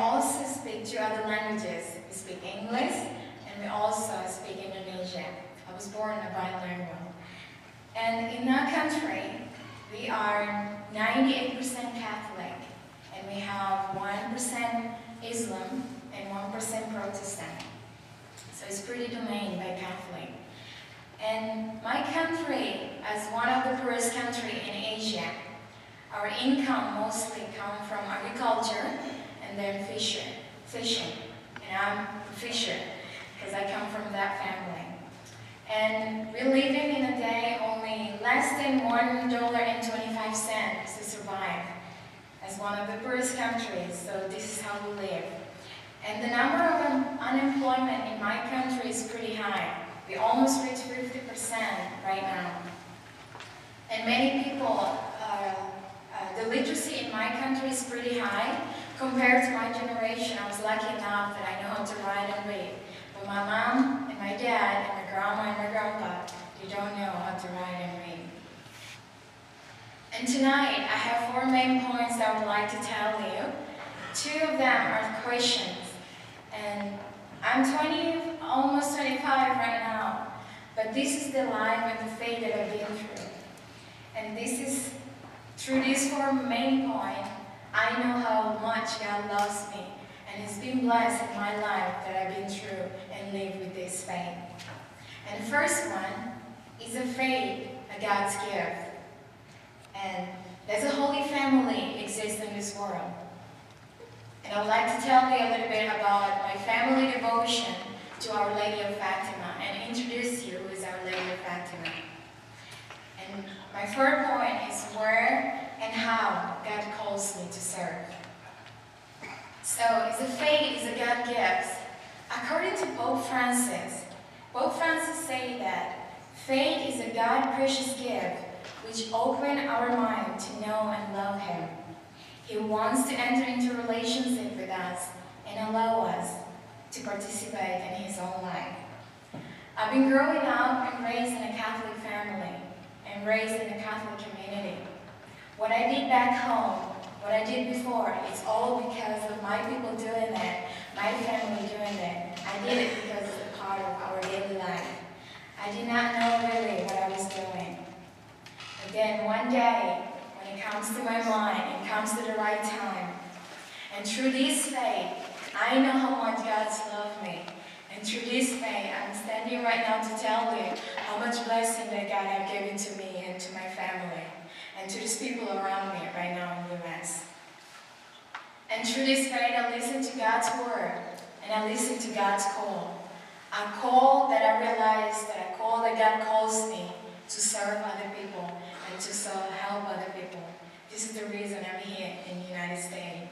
also speak two other languages. We speak English, and we also speak Indonesian. I was born a bilingual. And in our country, we are 98% Catholic, and we have 1% Islam and 1% Protestant. So it's pretty domained by Catholic. And my country, as one of the poorest country in Asia, our income mostly come from agriculture and then fisher, fishing. And I'm fisher because I come from that family. And we're living in a day only less than one dollar and twenty-five cents to survive as one of the poorest countries. So this is how we live. And the number of un unemployment in my country is pretty high. We almost reach 50% right now. And many people, uh, uh, the literacy in my country is pretty high compared to my generation. I was lucky enough that I know how to write and read. But my mom and my dad and my grandma and my grandpa, they don't know how to write and read. And tonight, I have four main points that I would like to tell you. Two of them are questions. And I'm 20, almost 25 right now. But this is the life and the faith that I've been through. And this is, through these four main points, I know how much God loves me. And it's been blessed in my life that I've been through and lived with this faith. And the first one is a faith, a God's gift. And there's a holy family exists in this world. And I'd like to tell you a little bit about my family devotion to Our Lady of Fatima and introduce you is Our Lady of Fatima. And my third point is where and how God calls me to serve. So, is a faith is a God gift. According to Pope Francis, Pope Francis say that faith is a God precious gift which open our mind to know and love Him. He wants to enter into relationship with us and allow us to participate in His own life. I've been growing up and raised in a Catholic family and raised in a Catholic community. What I did back home, what I did before, it's all because of my people doing that, my family doing that. I did it because it's a part of our daily life. I did not know really what I was doing. But then one day, when it comes to my mind, it comes to the right time. And through this faith, I know how much God's loved me. And through this faith, I'm standing right now to tell you how much blessing that God has given to me and to my family and to these people around me right now in the U.S. And through this faith, I listen to God's word and I listen to God's call. A call that I realize that a call that God calls me to serve other people and to help other people. This is the reason I'm here in the United States.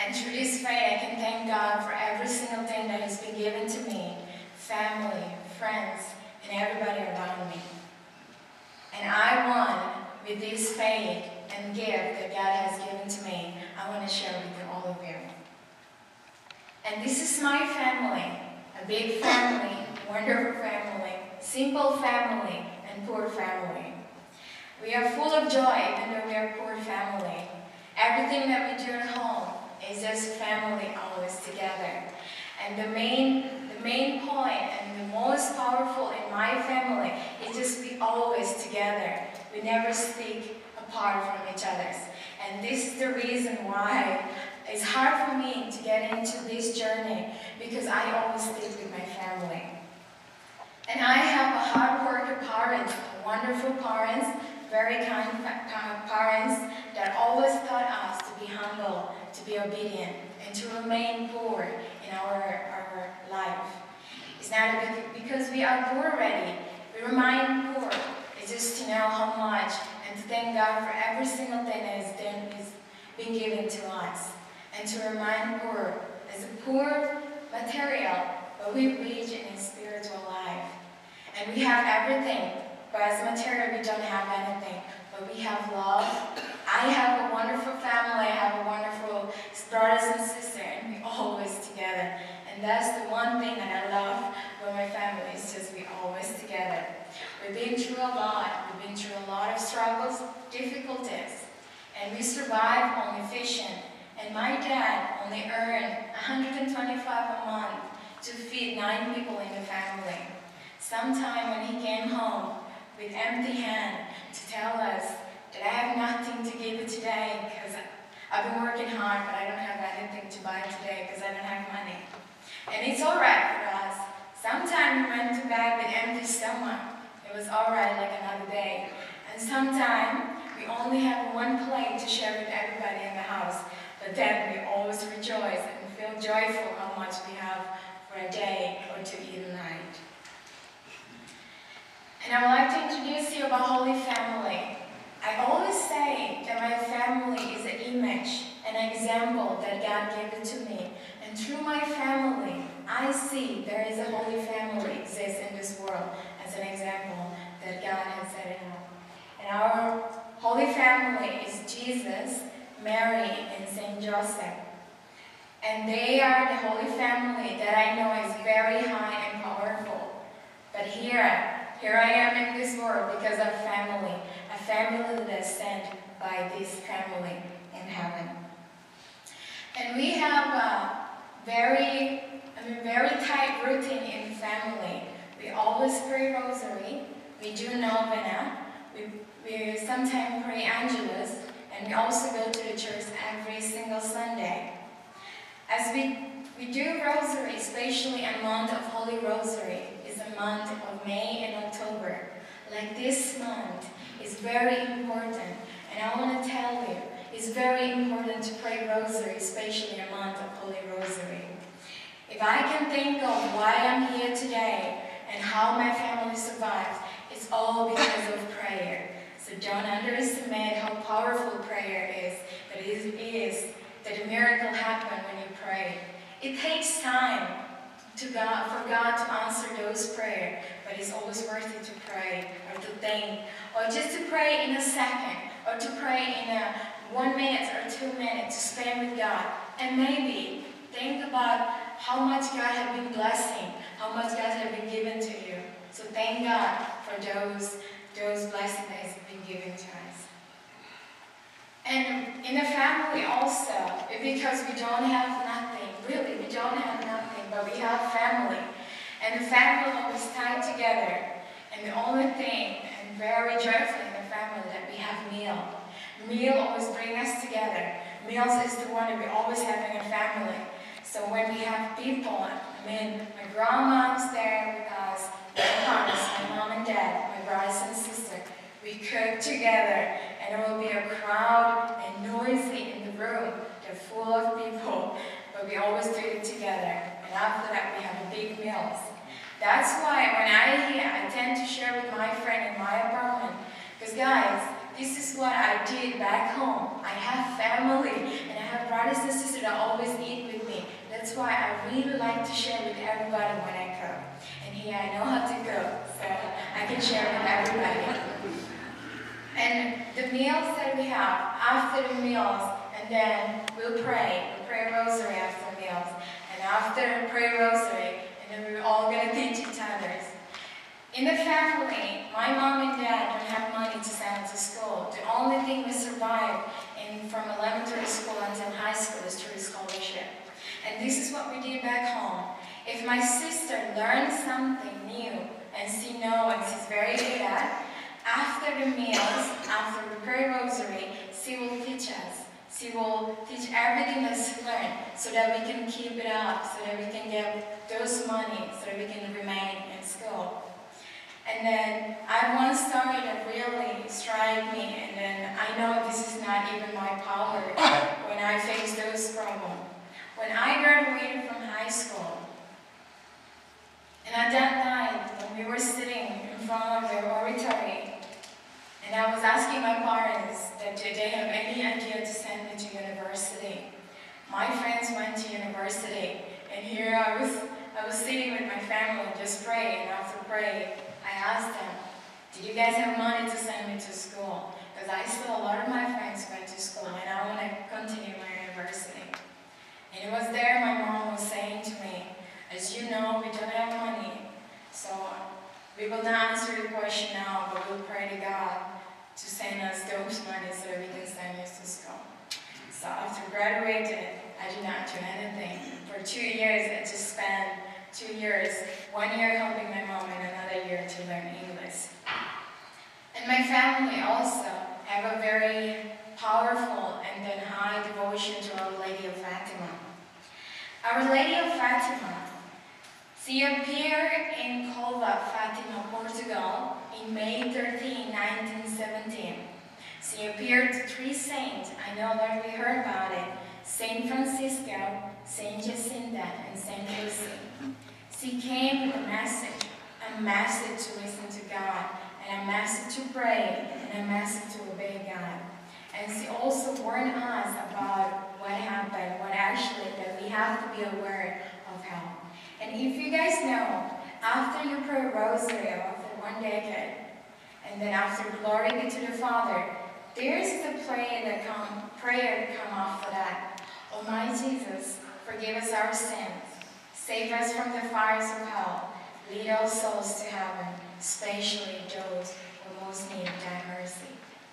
And through this faith, I can thank God for every single thing that has been given to me family, friends, and everybody around me. And I want, with this faith and gift that God has given to me, I want to share with all of you. And this my family a big family, wonderful family, simple family, and poor family. We are full of joy though we are poor family. Everything that we do at home is just family always together. And the main, the main point and the most powerful in my family is just we always together. We never speak apart from each other. And this is the reason why it's hard for me to get into this journey because I always stick with my family. And I have a hard worker parents, wonderful parents, very kind parents that always taught us to be humble, to be obedient, and to remain poor in our, our life. It's not because we are poor already. We remain poor. It's just to know how much and to thank God for every single thing that has been given to us. And to remind poor as a poor material, but we reach in a spiritual life. And we have everything, but as material we don't have anything. But we have love. I have a wonderful family. I have a wonderful brothers and sisters, and we always together. And that's the one thing that I love about my family, is just we always together. We've been through a lot. We've been through a lot of struggles, difficulties, and we survived only fishing. And my dad only earned 125 a month to feed nine people in the family. Sometime when he came home with empty hand to tell us that I have nothing to give you today because I've been working hard, but I don't have anything to buy today because I don't have money. And it's all right for us. Sometimes we went to bed with empty stomach. It was all right like another day. And sometimes we only have one plate to share with everybody in the house. But then we always rejoice and feel joyful how much we have for a day or to eat a night. And I would like to introduce you about Holy Family. I always say that my family is an image, an example that God gave it to me. And through my family, I see there is a holy family exists in this world as an example that God has set it up. And our holy family is Jesus, Mary, and Saint Joseph. And they are the holy family that I know is very high and powerful. But here, here I am in this world because of family, a family that is sent by this family in heaven. And we have a very, I mean, very tight routine in family. We always pray rosary, we do novena, we, we sometimes pray angelus, and we also go to the church every single Sunday. As we, we do rosary, especially a month of Holy Rosary, is a month of May and October. Like this month is very important, and I want to tell you, it's very important to pray rosary, especially a month of Holy Rosary. If I can think of why I'm here today and how my family survived, it's all because of prayer. So don't underestimate how powerful prayer is, but it is that a miracle happens when you pray. It takes time God, for God to answer those prayers, but it's always worth it to pray or to think, or just to pray in a second, or to pray in a one minute or two minutes to spend with God. And maybe think about how much God has been blessing, how much God has been given to you. So thank God for those, those blessings that given to us. And in the family also, because we don't have nothing, really, we don't have nothing, but we have family. And the family always tied together. And the only thing, and very joyful in the family, that we have meal. Meal always bring us together. Meals is the one that we always have in a family. So when we have people, I mean, my grandma's there with us, my parents, my mom and dad, my brothers and sisters, together and it will be a crowd and noisy in the room. They're full of people, but we always do it together. And after that, we have a big meals. That's why when I hear, I tend to share with my friend in my apartment. Because guys, this is what I did back home. I have family, and I have brothers and sisters that always eat with me. That's why I really like to share with everybody when I cook. And here I know how to cook, so I can share with everybody. And the meals that we have, after the meals, and then we'll pray. We'll pray rosary after meals. And after pray rosary, and then we're all gonna teach each other. In the family, my mom and dad don't have money to send to school. The only thing we survive in, from elementary school until high school is through scholarship. And this is what we did back home. If my sister learns something new and she knows and she's very good at, after the meals, after we pray rosary, she will teach us. She will teach everything that she learned so that we can keep it up, so that we can get those money, so that we can remain in school. And then I once started that really strike me, and then I know this is not even my power when I face those problems. When I graduated from high school, and at that night, when we were sitting in front of the oratory, and I was asking my parents that did they have any idea to send me to university. My friends went to university, and here I was, I was sitting with my family just praying, after praying, I asked them, did you guys have money to send me to school? Because I saw a lot of my friends went to school, and I want to continue my university. And it was there my mom was saying to me, as you know, we don't have money, so we will not answer your question now, but we'll pray to God to send us those money so we can send you to school. So after graduating, I did not do anything. For two years, I just spent two years, one year helping my mom and another year to learn English. And my family also have a very powerful and then high devotion to Our Lady of Fatima. Our Lady of Fatima, she appeared in Cova, Fatima, Portugal in May 13, 1917. She appeared to three saints, I know that we heard about it, Saint Francisco, Saint Jacinta, and Saint Lucy. She came with a message, a message to listen to God, and a message to pray, and a message to obey God. And she also warned us about what happened, what actually, that we have to be aware. And if you guys know, after you pray rosary, after one decade, and then after glory be to the Father, there is the prayer that come, prayer come after that. Almighty Jesus, forgive us our sins, save us from the fires of hell, lead all souls to heaven, especially those who most need thy mercy.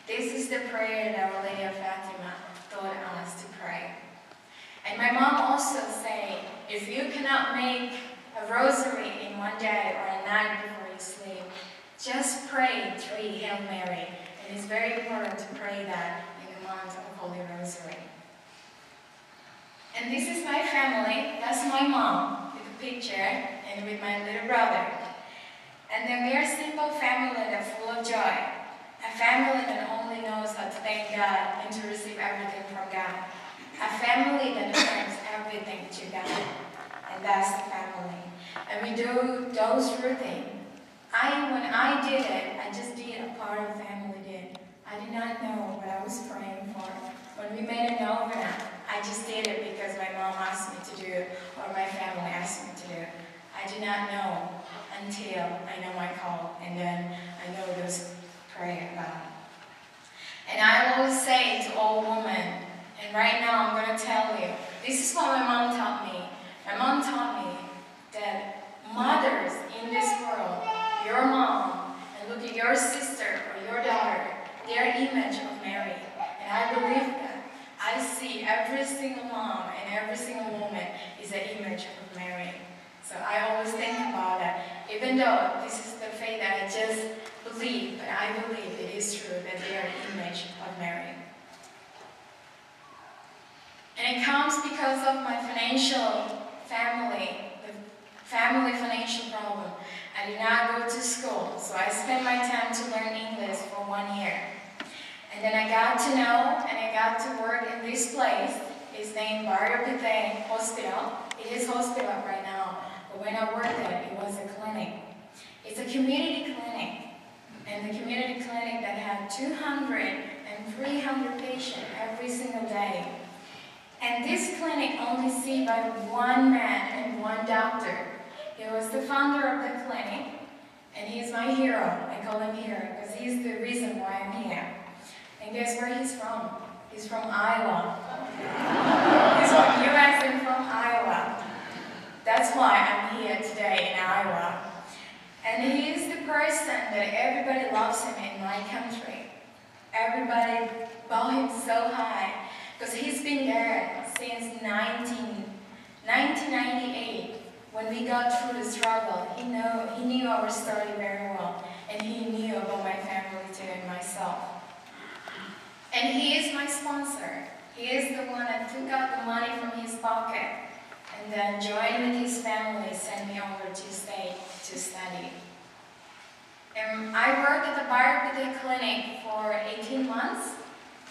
This is the prayer that Our Lady of Fatima taught us to pray. And my mom also say, if you cannot make a rosary in one day or a night before you sleep, just pray three Hail Mary. And it's very important to pray that in the month of Holy Rosary. And this is my family. That's my mom with a picture and with my little brother. And then we are a simple family that's full of joy. A family that only knows how to thank God and to receive everything from God. A family that turns everything to God. And that's the family. And we do those three things. I, when I did it, I just did a part of family did. I did not know what I was praying for. When we made a novena, I just did it because my mom asked me to do it, or my family asked me to do it. I did not know until I know my call, and then I know those prayer about it. And I always say to all women, and right now I'm going to tell you, this is what my mom taught me. My mom taught me that mothers in this world, your mom, and look at your sister or your daughter, their image of Mary. And I believe that. I see every single mom and every single woman is an image of Mary. So I always think about that. Even though this is the faith that I just believe, but I believe it is true that they are the image of Mary. And it comes because of my financial family, the family financial problem. I did not go to school, so I spent my time to learn English for one year. And then I got to know and I got to work in this place. It's named Bairo Pite Hospital. It is hospital right now, but when I worked there, it was a clinic. It's a community clinic, and the community clinic that had 200 and 300 patients every single day. And this clinic only seen by one man and one doctor. He was the founder of the clinic, and he's my hero. I call him hero because he's the reason why I'm here. And guess where he's from? He's from Iowa. he's from US and from Iowa. That's why I'm here today in Iowa. And he's the person that everybody loves him in my country. Everybody bow him so high because he's been there since 19, 1998 when we got through the struggle. He, know, he knew our story very well and he knew about my family too and myself. And he is my sponsor. He is the one that took out the money from his pocket and then joined with his family, sent me over to state to study. And I worked at the Ayurveda clinic for 18 months,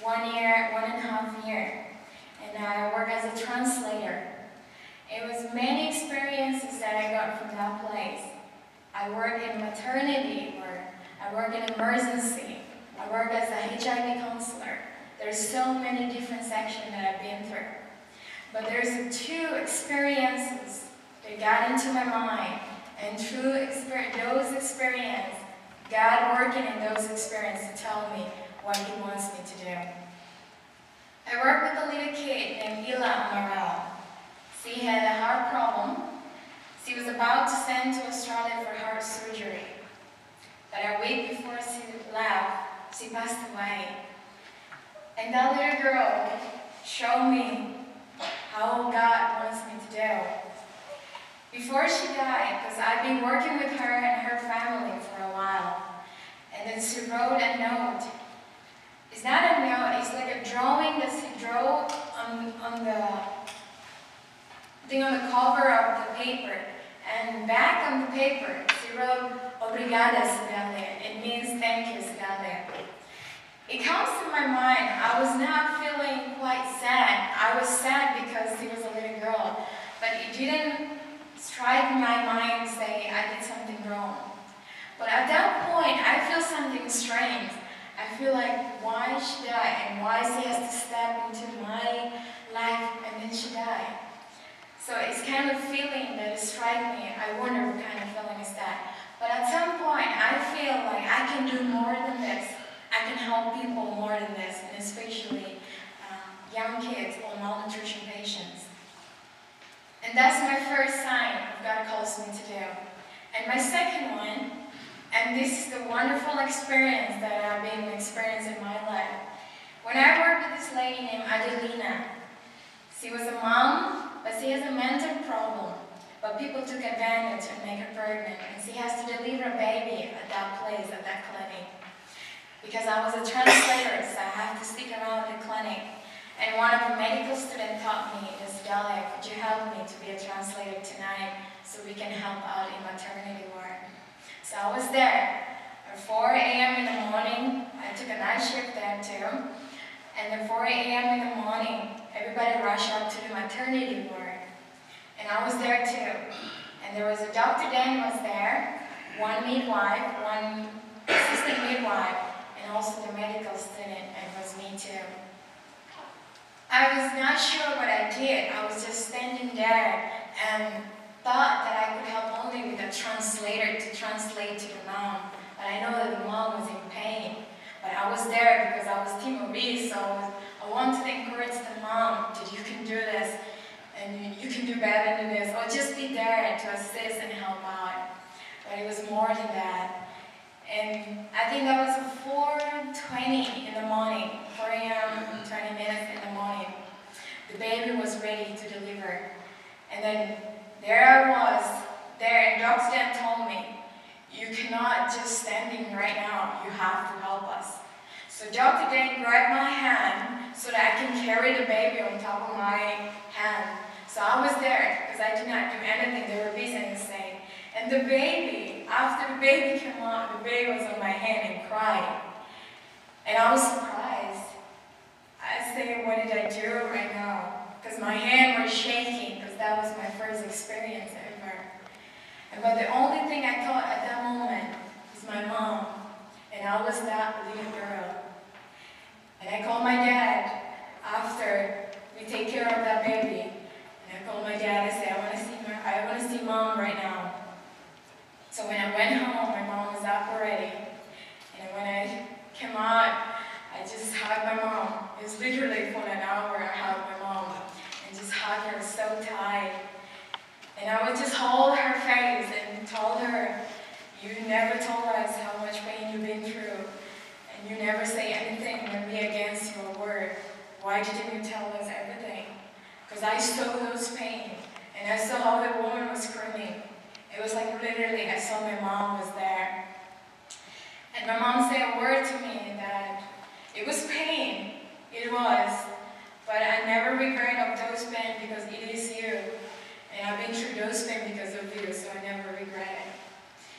one year, one and a half year. And I worked as a translator. It was many experiences that I got from that place. I work in maternity work, I work in emergency, I work as a HIV counselor. There's so many different sections that I've been through. But there's two experiences that got into my mind, and through exper those experiences, God working in those experiences to tell me what He wants me to do. I work with a little kid named Ila Amaral. She had a heart problem. She was about to send to Australia for heart surgery. But a week before she left, she passed away. And that little girl showed me how God wants me to do. Before she died, because I've been working with her and her family for a while, and then she wrote a note. It's not a note, it's like a drawing that she drew on, on the thing on the cover of the paper. And back on the paper, she wrote, Obrigada, Cidalia. It means thank you, Cidalia. It comes to my mind, I was not feeling quite sad. I was sad because she was a little girl. But it didn't strike my mind say I did something wrong. But at that point, I feel something strange. I feel like, why she died and why she has to step into my life and then she died. So it's kind of feeling that strikes me. I wonder what kind of feeling is that. But at some point, I feel like I can do more than this. I can help people more than this, and especially um, young kids or malnutrition patients. And that's my first sign of God calls me to do. And my second one, and this is the wonderful experience that I've been experiencing in my life. When I worked with this lady named Adelina, she was a mom, but she has a mental problem. But people took advantage and make her pregnant, and she has to deliver a baby at that place, at that clinic. Because I was a translator, so I have to stick around the clinic. And one of the medical students taught me, Cidalia, could you help me to be a translator tonight so we can help out in maternity ward? So I was there at 4 a.m. in the morning. I took a night shift there too. And at 4 a.m. in the morning, everybody rushed up to the maternity ward. And I was there too. And there was a Dr. Dan was there, one midwife, one assistant midwife, and also the medical student, and it was me too. I was not sure what I did. I was just standing there and thought that I could help only with a translator to translate to the mom. But I know that the mom was in pain. But I was there because I was Timorese, so I, I wanted to encourage the mom that you can do this and you, you can do better than this, or just be there to assist and help out. But it was more than that. And I think that was 4.20 in the morning, 4 a.m., 20 minutes in the morning. The baby was ready to deliver. And then there I was, there, and Dr. Dan told me, you cannot just standing right now, you have to help us. So Dr. Dan grabbed my hand so that I can carry the baby on top of my hand. So I was there because I did not do anything, they were busy and saying. And the baby, after the baby came out, the baby was on my hand and crying. And I was surprised. I said, what did I do right now? Because my hand was shaking that was my first experience ever. But the only thing I thought at that moment was my mom. And I was that little girl. And I called my dad after we take care of that baby. And I called my dad and said, I want to see my, I want to see mom right now. So when I went home, my mom was up already. And when I came out, I just hugged my mom. It was literally for an hour I hugged my hugged her so tight. And I would just hold her face and told her, you never told us how much pain you've been through. And you never say anything when we against your word. Why didn't you tell us everything? Because I saw those pain. And I saw how the woman was screaming. It was like literally I saw my mom was there. And my mom said a word to me that it was pain. It was. But I never regret of those pain because it is you. And I've been through those pain because of you, so I never regret it.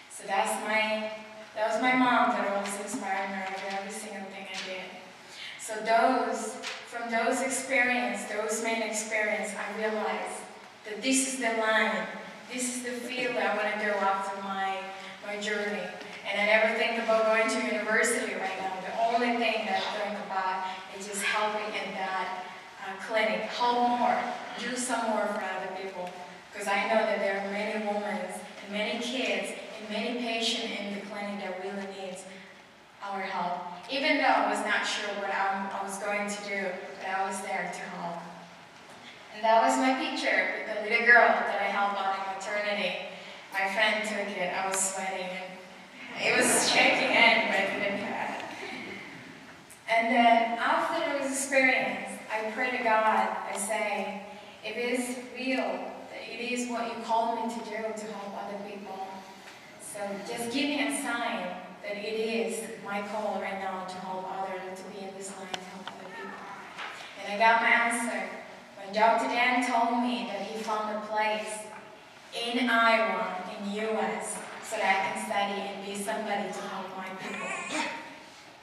So that's my that was my mom that always inspired me to every single thing I did. So those from those experiences, those main experiences, I realized that this is the line, this is the field I want to go after my my journey. And I never think about going to university right now. The only thing that I'm thinking about is just helping in that uh, clinic, help more, do some more for other people. Because I know that there are many women and many kids and many patients in the clinic that really needs our help. Even though I was not sure what I, I was going to do, but I was there to help. And that was my picture with the little girl that I helped out in maternity. My friend took it. I was sweating and it was shaking and but it didn't cut. And then after this experience, I pray to God. I say, it is real, it is what you called me to do to help other people. So just give me a sign that it is my call right now to help others, to be in this line to help other people. And I got my answer when Dr. Dan told me that he found a place in Iowa, in the U.S., so that I can study and be somebody to help my people.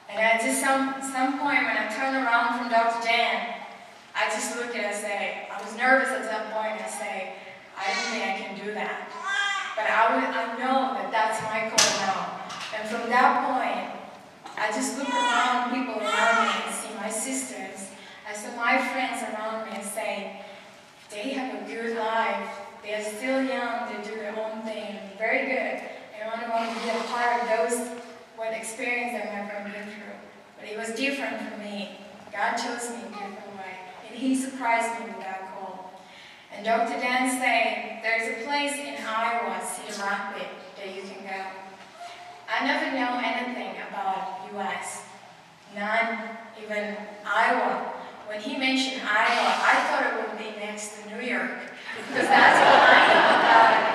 And at some, some point when I turned around from Dr. Dan, I just looked at it and say, I was nervous at that point and say, I don't think I can do that. But I, would, I know that that's my call now. And from that point, I just look around people around me and see my sisters. I saw my friends around me and say, they have a good life. They are still young, they do their own thing, very good. And I want to be a part of those, what experience that my friend been through. But it was different for me. God chose me different He surprised me with that call. And Dr. Dan said, there's a place in Iowa, Cedar Rapids, that you can go. I never know anything about U.S., not even Iowa. When he mentioned Iowa, I thought it would be next to New York, because that's what I know about,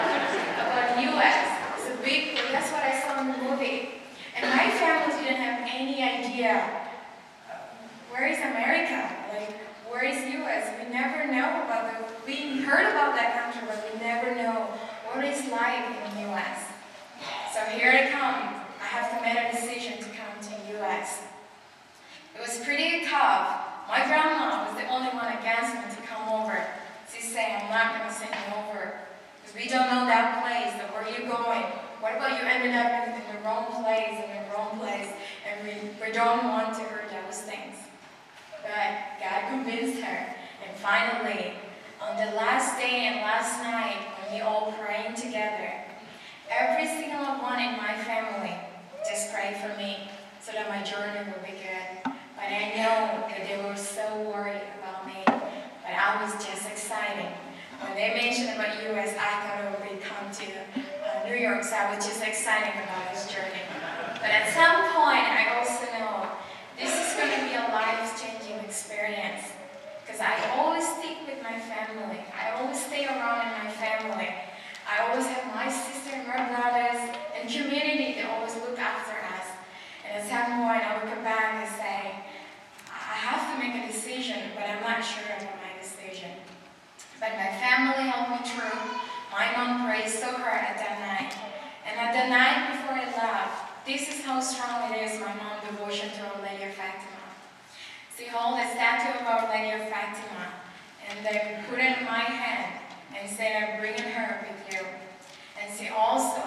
about U.S. It's a big place. That's what I saw in the movie. And my family didn't have any idea uh, where is America? Like, where is U.S.? We never know about the, we heard about that country, but we never know what it's like in the U.S. So here I come. I have to make a decision to come to U.S. It was pretty tough. My grandma was the only one against me to come over. She said, I'm not going to send you over. Because we don't know that place, that where you're going. What about you ended up in, in the wrong place, in the wrong place, and we, we don't want to hear those things. But God convinced her. And finally, on the last day and last night, when we all praying together, every single one in my family just prayed for me so that my journey would be good. But I know that they were so worried about me. But I was just excited. When they mentioned about U.S., I thought it would come to uh, New York, so I was just excited about this journey. But at some point, I also know this is going to be a life-changing experience. Because I always stick with my family. I always stay around in my family. I always have my sister and my brothers and community that always look after us. And at some point, I would come back and say, I have to make a decision, but I'm not sure about my decision. But my family helped me through. My mom prayed so hard at that night. And at the night before I left, this is how strong it is, my mom's devotion to Our Lady of Fatima. She held a statue of Our Lady of Fatima, and they put it in my hand and said, I'm bringing her with you. And she also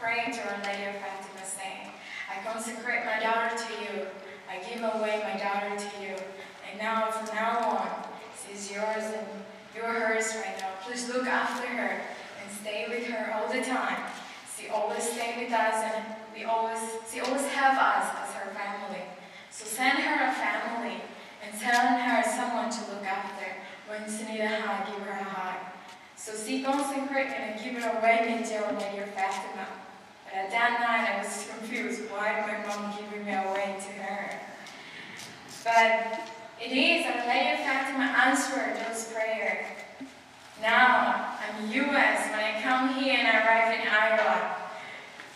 prayed to Our Lady of Fatima, saying, I consecrate my daughter to you. I give away my daughter to you. And now, from now on, she is yours and you are herest right now please look after her and stay with her all the time. She always stay with us and we always, she always have us as her family. So send her a family and send her someone to look after. When she need a hug, give her a hug. So she consecrate and give her away to Our Lady of Fatima. But at that night I was confused why my mom giving me away to her. But it is Lady of Fatima answered those prayers. Now I'm US. When I come here and I arrive in Iowa,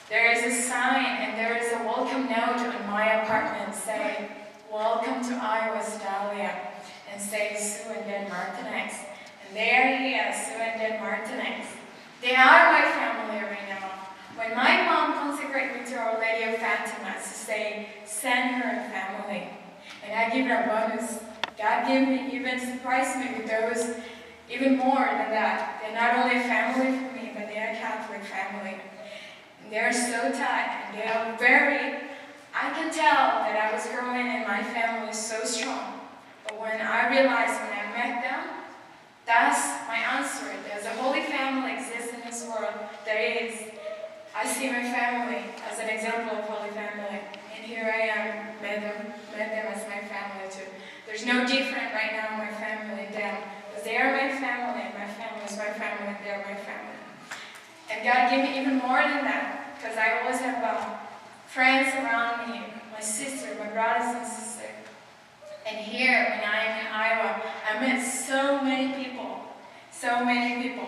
there is a sign and there is a welcome note on my apartment saying, Welcome to Iowa, Cidalia, and say Sue and Dan Martinez. And there he is, Dan Martinez. They are my family right now. When my mom consecrated me to Our Lady of Fatima, she say, send her a family. And I give her a bonus. God gave me, even surprised me with those, even more than that. They're not only family for me, but they are Catholic family. And they are so tight, and they are very, I can tell that I was growing and my family is so strong. But when I realized when I met them, that's my answer. There's a holy family exists in this world. There is. I see my family as an example of holy family. And here I am, met them, met them as my family too. There's no different right now, my family them. Because they are my family, and my family is my family, and they're my family. And God gave me even more than that. Because I always have friends around me, my sister, my brothers and sisters. And here, when I am in Iowa, I met so many people, so many people.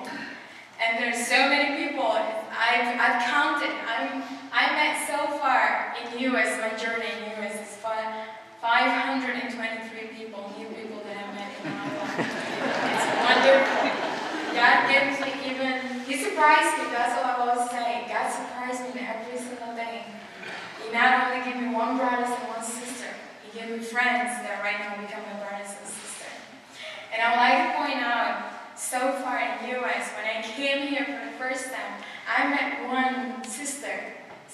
And there's so many people, I've, I've counted, I'm, I met so far in U.S., my journey in U.S. is fi- 523 people, new people that I met in Iowa. It's wonderful. God gives me even, He surprised me, that's all I was saying. God surprised me every single thing. He not only gave me one brother and one me friends that right now become my brothers and sisters. And I would like to point out, so far in U.S., when I came here for the first time, I met one sister.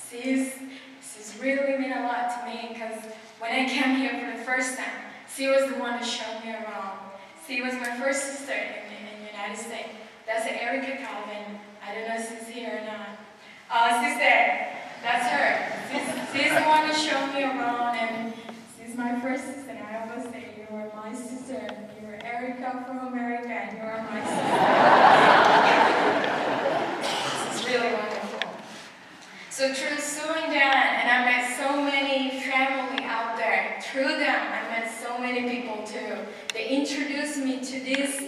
She's, she's really mean a lot to me because when I came here for the first time, she was the one who showed me around. She was my first sister in, in the United States. That's Erica Calvin. I don't know if she's here or not. Uh, she's there. That's her. She's, she's the one who showed me around, my first sister. And I always say, you are my sister. You are Erica from America, and you are my sister. this is really wonderful. So through Sue and Dan, and I met so many family out there. Through them, I met so many people too. They introduced me to this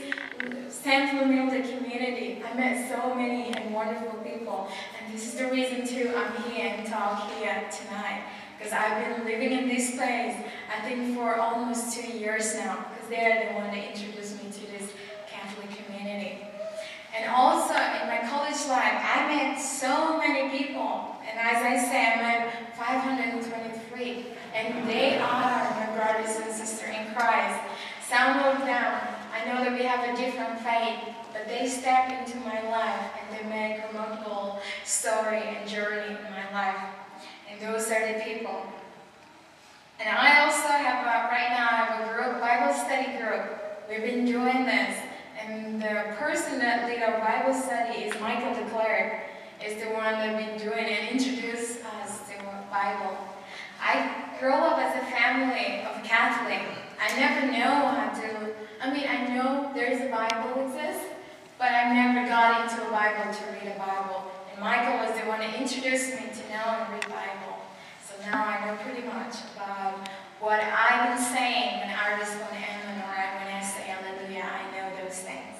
San Flamilde community. I met so many and wonderful people. And this is the reason too I'm here and talk here tonight. Because I've been living in this place, I think for almost two years now. Because they're the one that introduced me to this Catholic community. And also in my college life, I met so many people. And as I say, I met 523. And they are my brothers and sisters in Christ. Some of them, I know that we have a different faith, but they step into my life and they make a remarkable story and journey in my life. And those are the people. And I also have, a, right now, I have a group, Bible study group. We've been doing this. And the person that lead our Bible study is Michael DeClerc, is the one that been doing and introduced us to the Bible. I grew up as a family of Catholic. I never know how to, I mean, I know there's a Bible exists, but I never got into a Bible to read a Bible. And Michael was the one that introduced me to know and read Bible. Now I know pretty much about what I've been saying when artists when Amen or when I say Hallelujah, I know those things.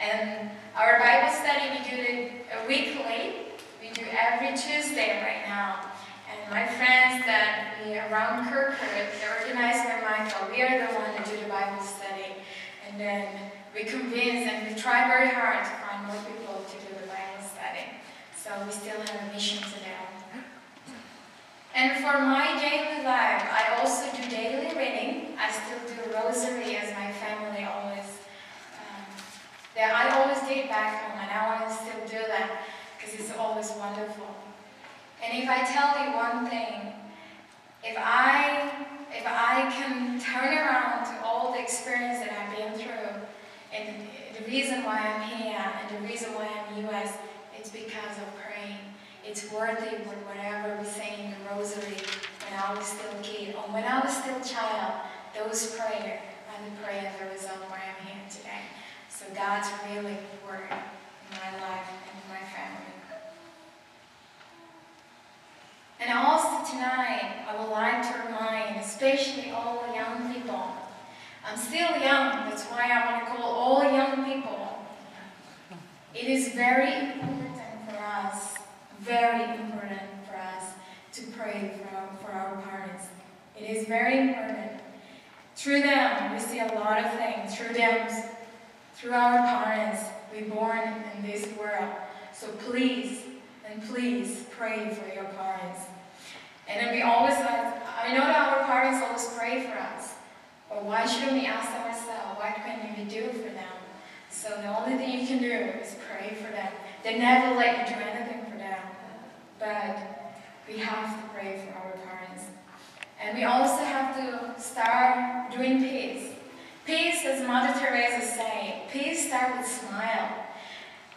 And our Bible study, we do it weekly. We do every Tuesday right now. And my friends that we around Kirkwood, they're organized by Michael. We are the one that do the Bible study. And then we convince and we try very hard to find more people to do the Bible study. So we still have a mission to do. And for my daily life, I also do daily reading. I still do rosary as my family always. Um, that I always did back home, and I want to still do that because it's always wonderful. And if I tell you one thing, if I if I can turn around to all the experience that I've been through, and the reason why I'm here and the reason why I'm in US, it's because of praying. It's worthy with whatever we say in the rosary when I was still a kid or when I was still a child. Those prayer and the prayer the result why I'm here today. So God's really work in my life and in my family. And also tonight, I would like to remind, especially all young people. I'm still young, that's why I want to call all young people. It is very important very important for us to pray for our, for our parents. It is very important. Through them, we see a lot of things. Through them, through our parents, we born in this world. So please, and please pray for your parents. And then we always, I know that our parents always pray for us. But why shouldn't we ask ourselves, what can we do for them? So the only thing you can do is pray for them. They never let you do anything. But we have to pray for our parents. And we also have to start doing peace. Peace, as Mother Teresa say, peace start with smile.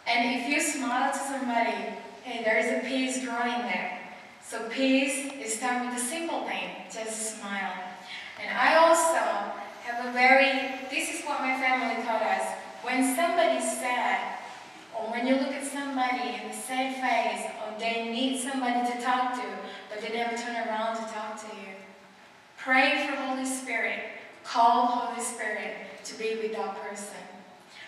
And if you smile to somebody, hey, there's a peace growing there. So peace is start with a simple thing, just smile. And I also have a very, this is what my family taught us. When somebody's sad, or when you look at somebody in the sad face, or they need somebody to talk to, but they never turn around to talk to you, pray for Holy Spirit. Call Holy Spirit to be with that person.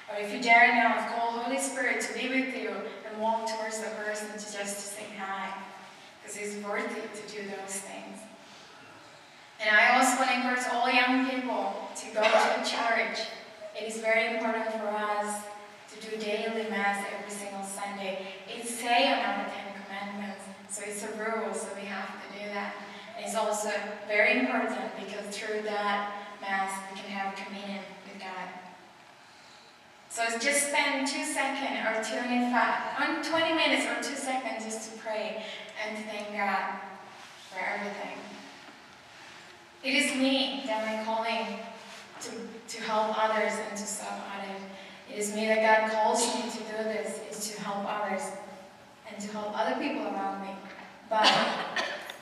Or if you dare now, call Holy Spirit to be with you and walk towards the person to just to say hi. Because it's worth it to do those things. And I also want to encourage all young people to go to a church. It is very important for us to do daily Mass every single Sunday. It's say on our Ten Commandments, so it's a rule, so we have to do that. And it's also very important because through that Mass we can have communion with God. So just spend two seconds or 25, on 20 minutes or two seconds just to pray and thank God for everything. It is me that my calling to, to help others and to serve others. It is me that God calls me to do this, is to help others and to help other people around me. But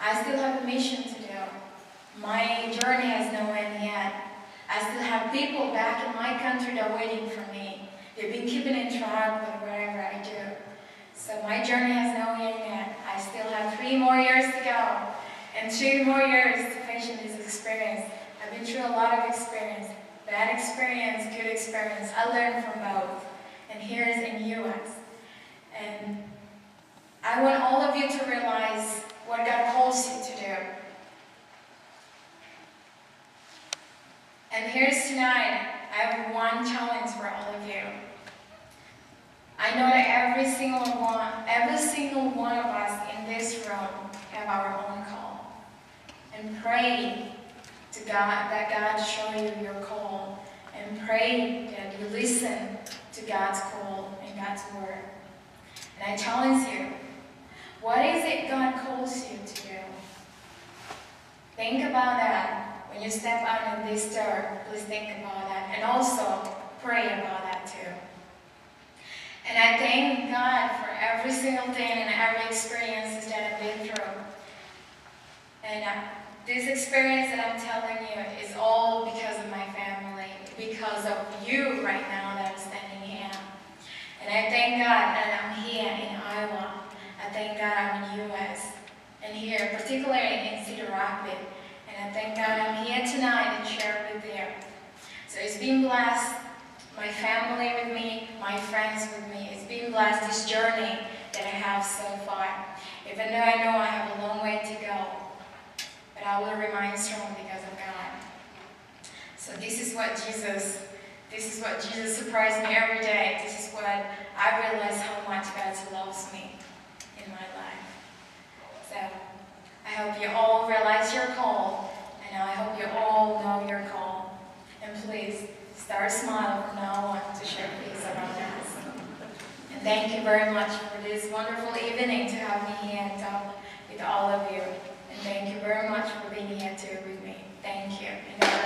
I still have a mission to. My journey has no end yet. I still have people back in my country that are waiting for me. They've been keeping in track with whatever I do. So my journey has no end yet. I still have three more years to go. And two more years to finish this experience. I've been through a lot of experience. Bad experience, good experience. I learned from both. And here is in US. And I want all of you to realize what God calls you to do. And here's tonight, I have one challenge for all of you. I know that every single one, every single one of us in this room have our own call. And pray to God that God show you your call. And pray that you listen to God's call and God's word. And I challenge you, what is it God calls you to do? Think about that. When you step out in this door, please think about that. And also, pray about that too. And I thank God for every single thing and every experience that I've been through. And uh, this experience that I'm telling you is all because of my family, because of you right now that I'm standing here. And I thank God that I'm here in Iowa. I thank God I'm in the U.S. and here, particularly in Cedar Rapids. And I thank God I'm here tonight and share with you. So it's been blessed. My family with me, my friends with me. It's been blessed this journey that I have so far. Even though I know I have a long way to go, but I will remain strong because of God. So this is what Jesus, this is what Jesus surprised me every day. This is what I realize how much God loves me in my life. So I hope you all realize your call, and I hope you all know your call. And please start smiling from now on to share peace around us. And thank you very much for this wonderful evening to have me here and talk with all of you. And thank you very much for being here too with me. Thank you.